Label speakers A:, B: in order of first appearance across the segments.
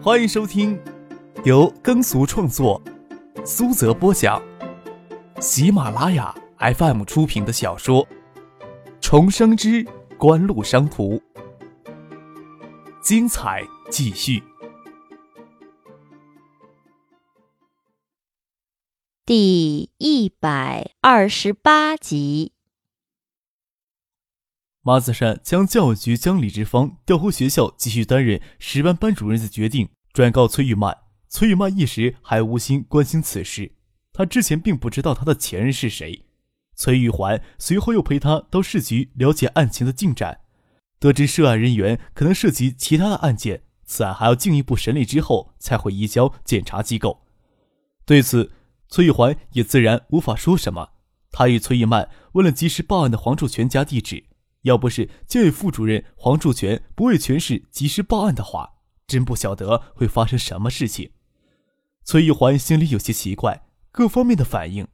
A: 欢迎收听由耕俗创作、苏泽播讲、喜马拉雅 FM 出品的小说《重生之官路商途》，精彩继续，
B: 第一百二十八集。
A: 马子善将教育局将李志芳调回学校继续担任十班班主任的决定转告崔玉曼。崔玉曼一时还无心关心此事，他之前并不知道他的前任是谁。崔玉环随后又陪他到市局了解案情的进展，得知涉案人员可能涉及其他的案件，此案还要进一步审理之后才会移交检察机构。对此，崔玉环也自然无法说什么。他与崔玉曼问了及时报案的黄柱全家地址。要不是教育副主任黄柱全不为全市及时报案的话，真不晓得会发生什么事情。崔玉环心里有些奇怪，各方面的反应，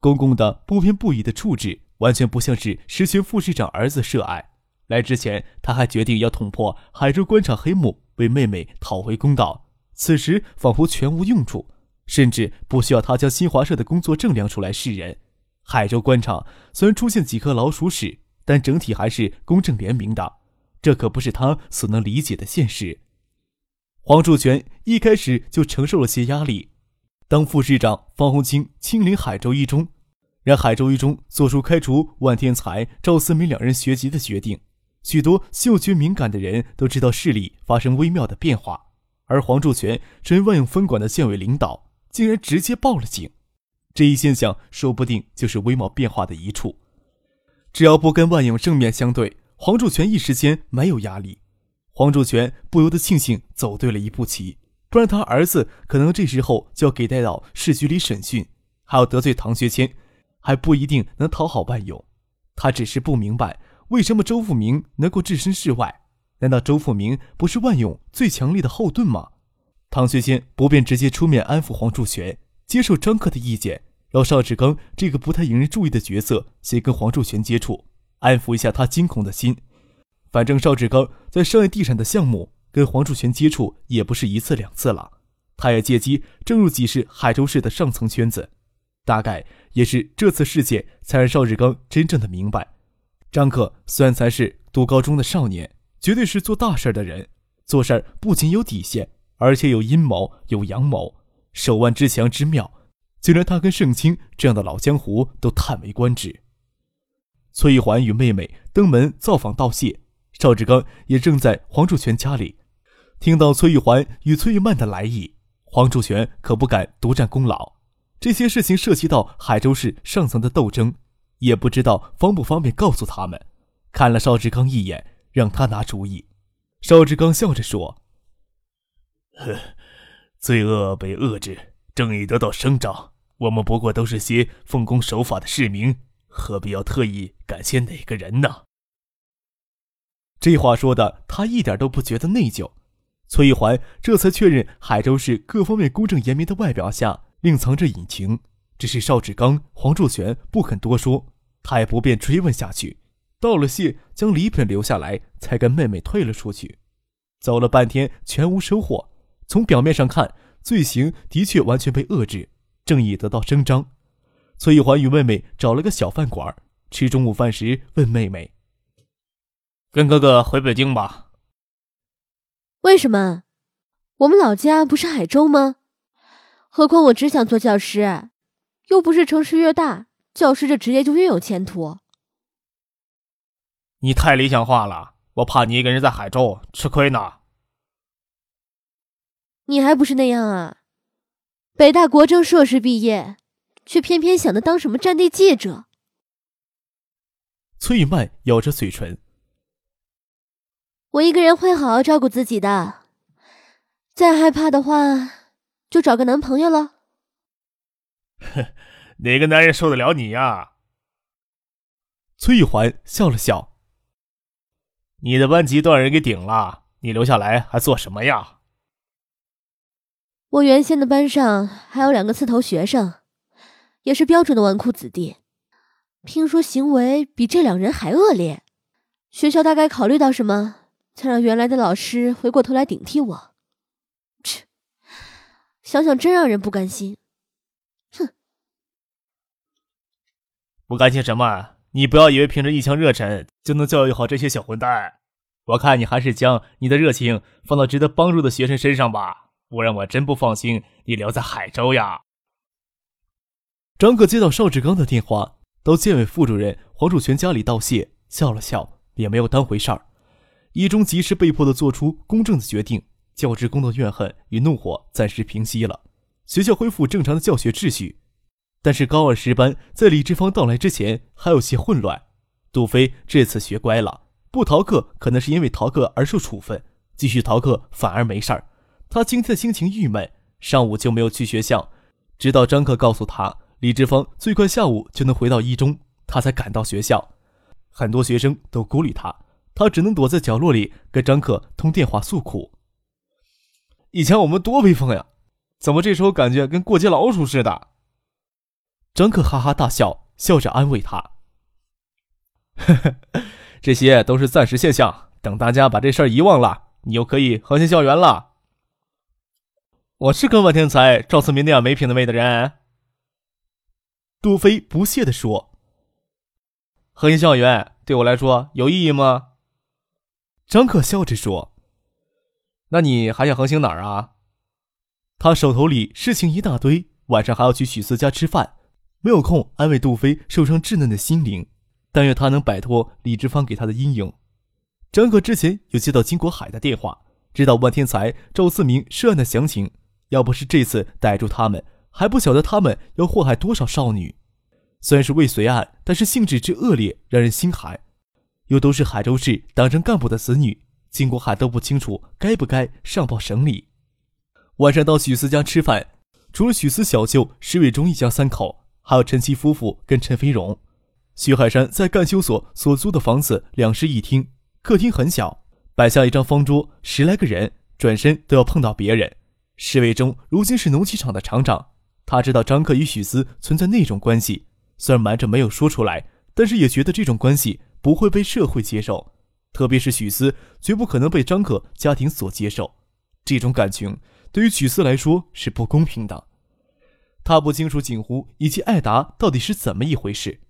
A: 公公的不偏不倚的处置，完全不像是石泉副市长儿子涉案。来之前，他还决定要捅破海州官场黑幕，为妹妹讨回公道。此时仿佛全无用处，甚至不需要他将新华社的工作证亮出来示人。海州官场虽然出现几颗老鼠屎。但整体还是公正廉明的，这可不是他所能理解的现实。黄柱全一开始就承受了些压力。当副市长方洪清亲临海州一中，让海州一中做出开除万天才、赵思明两人学籍的决定，许多嗅觉敏感的人都知道市里发生微妙的变化。而黄柱全身为万永分管的县委领导，竟然直接报了警，这一现象说不定就是微妙变化的一处。只要不跟万影正面相对，黄柱全一时间没有压力。黄柱全不由得庆幸走对了一步棋，不然他儿子可能这时候就要给带到市局里审讯，还要得罪唐学谦，还不一定能讨好万勇。他只是不明白，为什么周富明能够置身事外？难道周富明不是万勇最强力的后盾吗？唐学谦不便直接出面安抚黄柱全，接受张克的意见。让邵志刚这个不太引人注意的角色先跟黄柱权接触，安抚一下他惊恐的心。反正邵志刚在商业地产的项目跟黄柱权接触也不是一次两次了，他也借机正入几市海州市的上层圈子。大概也是这次事件，才让邵志刚真正的明白，张克虽然才是读高中的少年，绝对是做大事的人。做事不仅有底线，而且有阴谋，有阳谋，手腕之强之妙。就连他跟盛清这样的老江湖都叹为观止。崔玉环与妹妹登门造访道谢，邵志刚也正在黄柱全家里。听到崔玉环与崔玉曼的来意，黄柱全可不敢独占功劳。这些事情涉及到海州市上层的斗争，也不知道方不方便告诉他们。看了邵志刚一眼，让他拿主意。邵志刚笑着说：“
C: 呵，罪恶被遏制，正义得到伸张。”我们不过都是些奉公守法的市民，何必要特意感谢哪个人呢？
A: 这话说的，他一点都不觉得内疚。崔玉环这才确认，海州市各方面公正严明的外表下，另藏着隐情。只是邵志刚、黄柱全不肯多说，他也不便追问下去。道了谢，将礼品留下来，才跟妹妹退了出去。走了半天，全无收获。从表面上看，罪行的确完全被遏制。正义得到伸张，崔玉环与妹妹找了个小饭馆吃中午饭时，问妹妹：“
D: 跟哥哥回北京吧？
B: 为什么？我们老家不是海州吗？何况我只想做教师，又不是城市越大，教师这职业就越有前途。
D: 你太理想化了，我怕你一个人在海州吃亏呢。
B: 你还不是那样啊？”北大国政硕士毕业，却偏偏想着当什么战地记者。
A: 崔玉曼咬着嘴唇：“
B: 我一个人会好好照顾自己的，再害怕的话，就找个男朋友了。”“
C: 哼，哪个男人受得了你呀？”
A: 崔玉环笑了笑：“
D: 你的班级都让人给顶了，你留下来还做什么呀？”
B: 我原先的班上还有两个刺头学生，也是标准的纨绔子弟，听说行为比这两人还恶劣。学校大概考虑到什么，才让原来的老师回过头来顶替我。切想想真让人不甘心。哼，
D: 不甘心什么？你不要以为凭着一腔热忱就能教育好这些小混蛋。我看你还是将你的热情放到值得帮助的学生身上吧，不然我真不放心你留在海州呀。
A: 张可接到邵志刚的电话，到建委副主任黄楚全家里道谢，笑了笑，也没有当回事儿。一中及时被迫的做出公正的决定，教职工的怨恨与怒火暂时平息了，学校恢复正常的教学秩序。但是高二十班在李志芳到来之前还有些混乱。杜飞这次学乖了，不逃课可能是因为逃课而受处分，继续逃课反而没事儿。他今天的心情郁闷，上午就没有去学校，直到张克告诉他。李志芳最快下午就能回到一中，他才赶到学校。很多学生都孤立他，他只能躲在角落里跟张克通电话诉苦。
D: 以前我们多威风呀，怎么这时候感觉跟过街老鼠似的？
A: 张克哈哈大笑，笑着安慰他：“
D: 呵呵，这些都是暂时现象，等大家把这事儿遗忘了，你又可以横行校园了。”我是跟万天才、赵思明那样没品的味的人。
A: 杜飞不屑地说：“
D: 核心校园对我来说有意义吗？”
A: 张可笑着说：“
D: 那你还想横行哪儿啊？”
A: 他手头里事情一大堆，晚上还要去许思家吃饭，没有空安慰杜飞受伤稚嫩的心灵。但愿他能摆脱李志芳给他的阴影。张可之前有接到金国海的电话，知道万天才、赵思明涉案的详情。要不是这次逮住他们。还不晓得他们要祸害多少少女，虽然是未遂案，但是性质之恶劣让人心寒。又都是海州市党政干部的子女，金国海都不清楚该不该上报省里。晚上到许思家吃饭，除了许思小舅石伟忠一家三口，还有陈其夫妇跟陈飞荣。徐海山在干休所所租的房子两室一厅，客厅很小，摆下一张方桌，十来个人转身都要碰到别人。石伟忠如今是农机厂的厂长。他知道张克与许思存在那种关系，虽然瞒着没有说出来，但是也觉得这种关系不会被社会接受，特别是许思绝不可能被张克家庭所接受。这种感情对于许思来说是不公平的。他不清楚景湖以及艾达到底是怎么一回事。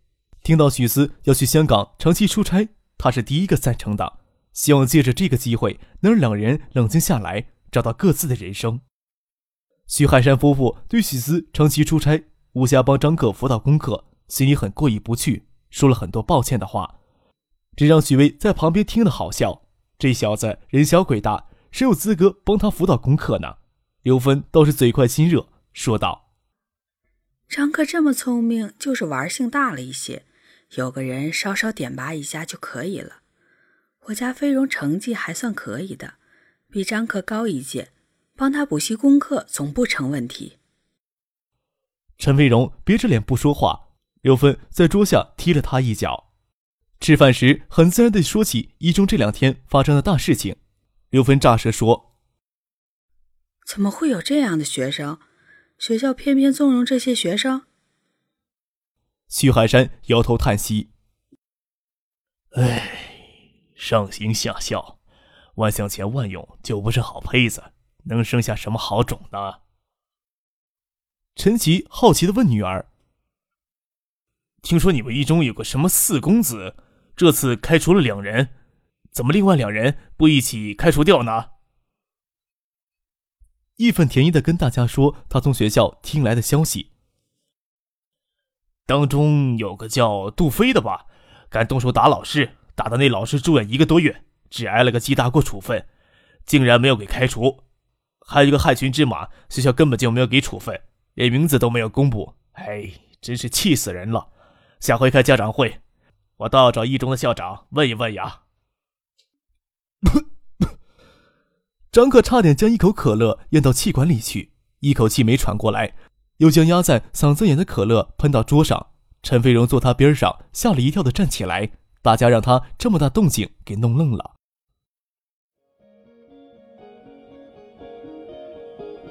A: 听到许思要去香港长期出差，他是第一个赞成的，希望借着这个机会能让两人冷静下来，找到各自的人生。徐海山夫妇对许思长期出差，无暇帮张克辅导功课，心里很过意不去，说了很多抱歉的话，这让许巍在旁边听了好笑。这小子人小鬼大，谁有资格帮他辅导功课呢？刘芬倒是嘴快心热，说道：“
E: 张克这么聪明，就是玩性大了一些，有个人稍稍点拔一下就可以了。我家飞荣成绩还算可以的，比张克高一届。”帮他补习功课总不成问题。
A: 陈飞荣憋着脸不说话，刘芬在桌下踢了他一脚。吃饭时很自然地说起一中这两天发生的大事情。刘芬炸舌说：“
E: 怎么会有这样的学生？学校偏偏纵容这些学生？”
A: 徐海山摇头叹息：“
C: 哎，上行下效，万向前万勇就不是好胚子。”能生下什么好种呢？
A: 陈奇好奇的问女儿：“
C: 听说你们一中有个什么四公子，这次开除了两人，怎么另外两人不一起开除掉呢？”
A: 义愤填膺的跟大家说他从学校听来的消息。
C: 当中有个叫杜飞的吧，敢动手打老师，打的那老师住院一个多月，只挨了个记大过处分，竟然没有给开除。还有一个害群之马，学校根本就没有给处分，连名字都没有公布。哎，真是气死人了！下回开家长会，我倒要找一中的校长问一问呀。
A: 张克差点将一口可乐咽到气管里去，一口气没喘过来，又将压在嗓子眼的可乐喷到桌上。陈飞荣坐他边上，吓了一跳的站起来，大家让他这么大动静给弄愣了。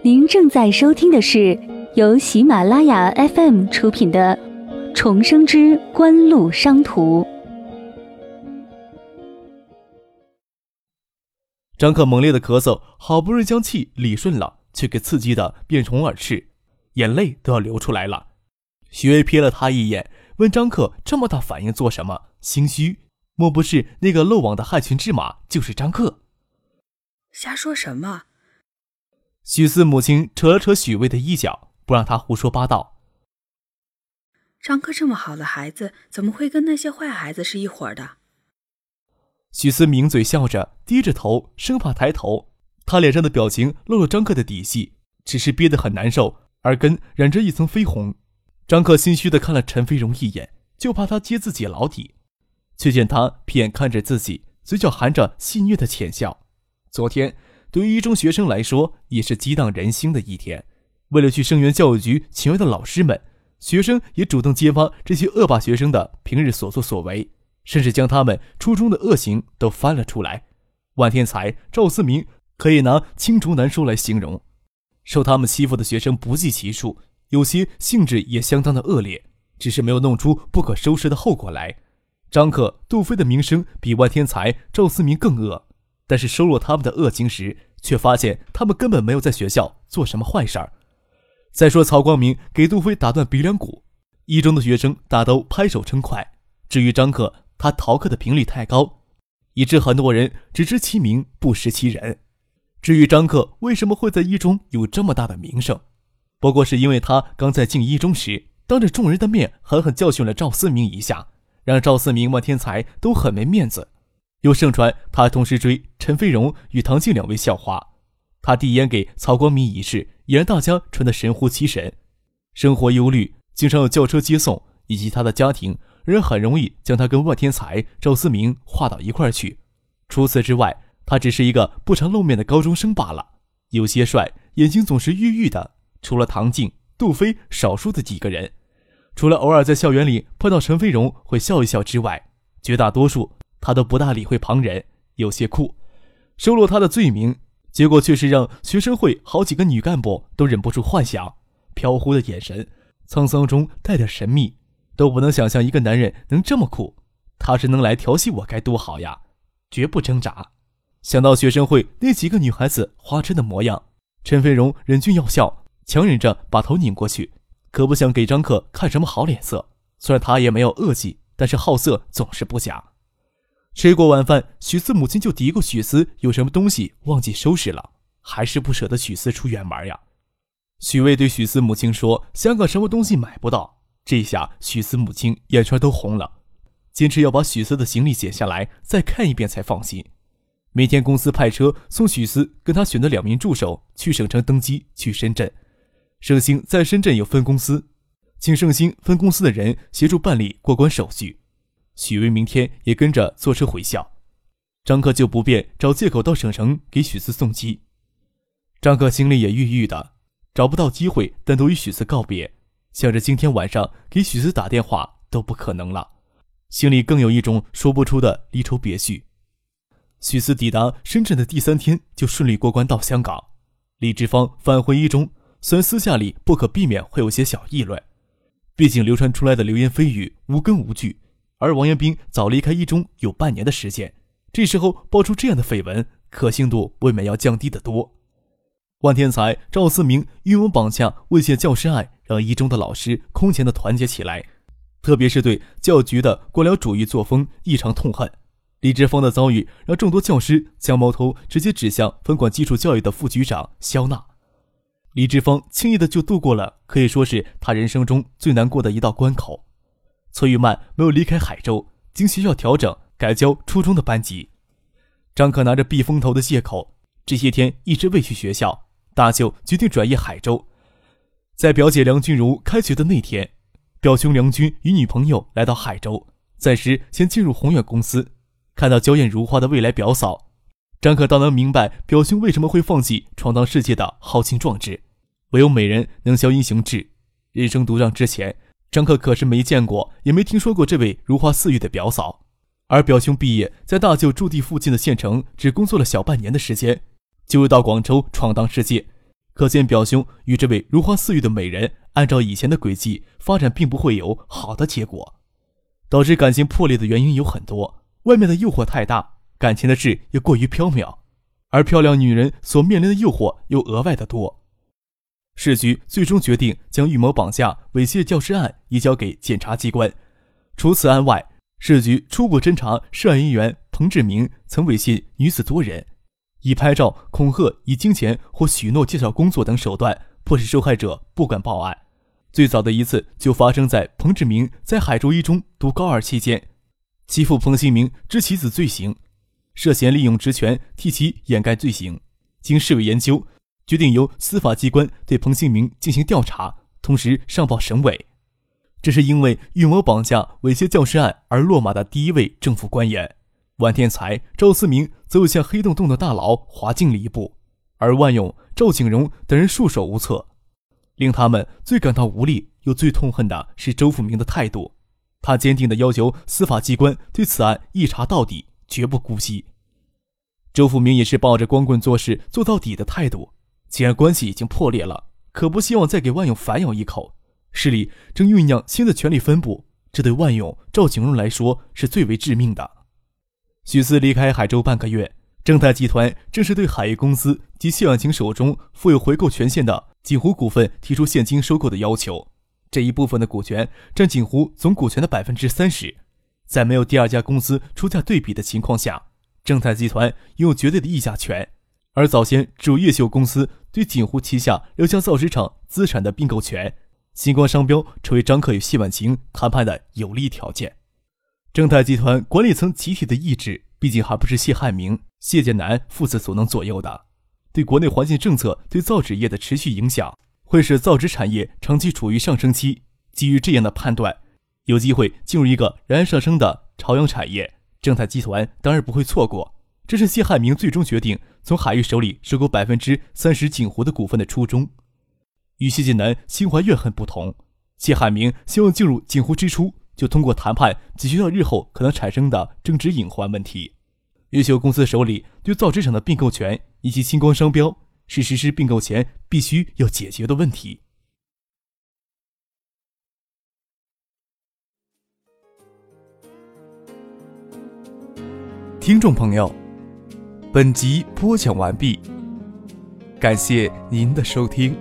F: 您正在收听的是由喜马拉雅 FM 出品的《重生之官路商途》。
A: 张克猛烈的咳嗽，好不容易将气理顺了，却给刺激的面红耳赤，眼泪都要流出来了。许巍瞥了他一眼，问张克：“这么大反应做什么？心虚？莫不是那个漏网的害群之马就是张克？”
E: 瞎说什么？
A: 许四母亲扯了扯许巍的衣角，不让他胡说八道。
E: 张克这么好的孩子，怎么会跟那些坏孩子是一伙的？
A: 许思抿嘴笑着，低着头，生怕抬头。他脸上的表情露了张克的底细，只是憋得很难受，耳根染着一层绯红。张克心虚的看了陈飞荣一眼，就怕他揭自己老底，却见他瞥眼看着自己，嘴角含着戏谑的浅笑。昨天对于一中学生来说，也是激荡人心的一天。为了去声援教育局请来的老师们。学生也主动揭发这些恶霸学生的平日所作所为，甚至将他们初中的恶行都翻了出来。万天才、赵思明可以拿青竹难书来形容。受他们欺负的学生不计其数，有些性质也相当的恶劣，只是没有弄出不可收拾的后果来。张克、杜飞的名声比万天才、赵思明更恶，但是收落他们的恶行时，却发现他们根本没有在学校做什么坏事儿。再说曹光明给杜飞打断鼻梁骨，一中的学生大都拍手称快。至于张克，他逃课的频率太高，以致很多人只知其名不识其人。至于张克为什么会在一中有这么大的名声，不过是因为他刚在进一中时，当着众人的面狠狠教训了赵思明一下，让赵思明、万天才都很没面子。又盛传他同时追陈飞荣与唐静两位校花。他递烟给曹光明一事，也让大家传得神乎其神。生活忧虑，经常有轿车接送，以及他的家庭，人很容易将他跟万天才、赵思明划到一块去。除此之外，他只是一个不常露面的高中生罢了。有些帅，眼睛总是郁郁的。除了唐静、杜飞，少数的几个人，除了偶尔在校园里碰到陈飞荣会笑一笑之外，绝大多数他都不大理会旁人。有些酷，收落他的罪名。结果却是让学生会好几个女干部都忍不住幻想，飘忽的眼神，沧桑中带点神秘，都不能想象一个男人能这么酷。他是能来调戏我该多好呀！绝不挣扎。想到学生会那几个女孩子花痴的模样，陈飞荣忍俊要笑，强忍着把头拧过去，可不想给张克看什么好脸色。虽然他也没有恶计，但是好色总是不假。吃过晚饭，许思母亲就嘀咕许思有什么东西忘记收拾了，还是不舍得许思出远门呀。许巍对许思母亲说：“香港什么东西买不到。”这下许思母亲眼圈都红了，坚持要把许思的行李剪下来再看一遍才放心。每天公司派车送许思跟他选的两名助手去省城登机去深圳。盛兴在深圳有分公司，请盛兴分公司的人协助办理过关手续。许巍明天也跟着坐车回校，张克就不便找借口到省城给许四送机。张克心里也郁郁的，找不到机会单独与许四告别，想着今天晚上给许四打电话都不可能了，心里更有一种说不出的离愁别绪。许四抵达深圳的第三天就顺利过关到香港，李志芳返回一中，虽然私下里不可避免会有些小议论，毕竟流传出来的流言蜚语无根无据。而王彦斌早离开一中有半年的时间，这时候爆出这样的绯闻，可信度未免要降低得多。万天才、赵思明预谋绑架猥亵教师案，让一中的老师空前的团结起来，特别是对教局的官僚主义作风异常痛恨。李志峰的遭遇让众多教师将矛头直接指向分管基础教育的副局长肖娜。李志峰轻易的就度过了可以说是他人生中最难过的一道关口。崔玉曼没有离开海州，经学校调整改教初中的班级。张可拿着避风头的借口，这些天一直未去学校。大舅决定转业海州。在表姐梁君如开学的那天，表兄梁军与女朋友来到海州，暂时先进入宏远公司。看到娇艳如花的未来表嫂，张可倒能明白表兄为什么会放弃闯荡世界的豪情壮志。唯有美人能消英雄志。人生独让之前。张克可是没见过，也没听说过这位如花似玉的表嫂。而表兄毕业，在大舅驻地附近的县城只工作了小半年的时间，就又到广州闯荡世界。可见表兄与这位如花似玉的美人，按照以前的轨迹发展，并不会有好的结果。导致感情破裂的原因有很多，外面的诱惑太大，感情的事也过于缥缈，而漂亮女人所面临的诱惑又额外的多。市局最终决定将预谋绑架、猥亵教师案移交给检察机关。除此案外，市局初步侦查涉案人员彭志明曾猥亵女子多人，以拍照、恐吓、以金钱或许诺介绍工作等手段迫使受害者不敢报案。最早的一次就发生在彭志明在海州一中读高二期间，其父彭新明知其子罪行，涉嫌利用职权替其掩盖罪行。经市委研究，决定由司法机关对彭新明进行调查，同时上报省委。这是因为预谋绑架、猥亵教师案而落马的第一位政府官员，万天才、赵思明则又向黑洞洞的大牢滑进了一步，而万勇、赵景荣等人束手无策。令他们最感到无力又最痛恨的是周富明的态度，他坚定地要求司法机关对此案一查到底，绝不姑息。周富明也是抱着光棍做事做到底的态度，既然关系已经破裂了，可不希望再给万勇反咬一口。市里正酝酿新的权力分布，这对万勇、赵景荣来说是最为致命的。许思离开海州半个月。正泰集团正式对海业公司及谢婉晴手中负有回购权限的锦湖股份提出现金收购的要求。这一部分的股权占锦湖总股权的百分之三十，在没有第二家公司出价对比的情况下，正泰集团拥有绝对的议价权。而早先只有越秀公司对锦湖旗下六家造纸厂资产的并购权，星光商标成为张克与谢婉晴谈判的有利条件。正泰集团管理层集体的意志。毕竟还不是谢汉明、谢建南父子所能左右的。对国内环境政策对造纸业的持续影响，会使造纸产业长期处于上升期。基于这样的判断，有机会进入一个冉冉上升的朝阳产业，正泰集团当然不会错过。这是谢汉明最终决定从海域手里收购百分之三十锦湖的股份的初衷。与谢建南心怀怨恨不同，谢海明希望进入锦湖之初。就通过谈判解决掉日后可能产生的政治隐患问题。越秀公司手里对造纸厂的并购权以及星光商标，是实施并购前必须要解决的问题。听众朋友，本集播讲完毕，感谢您的收听。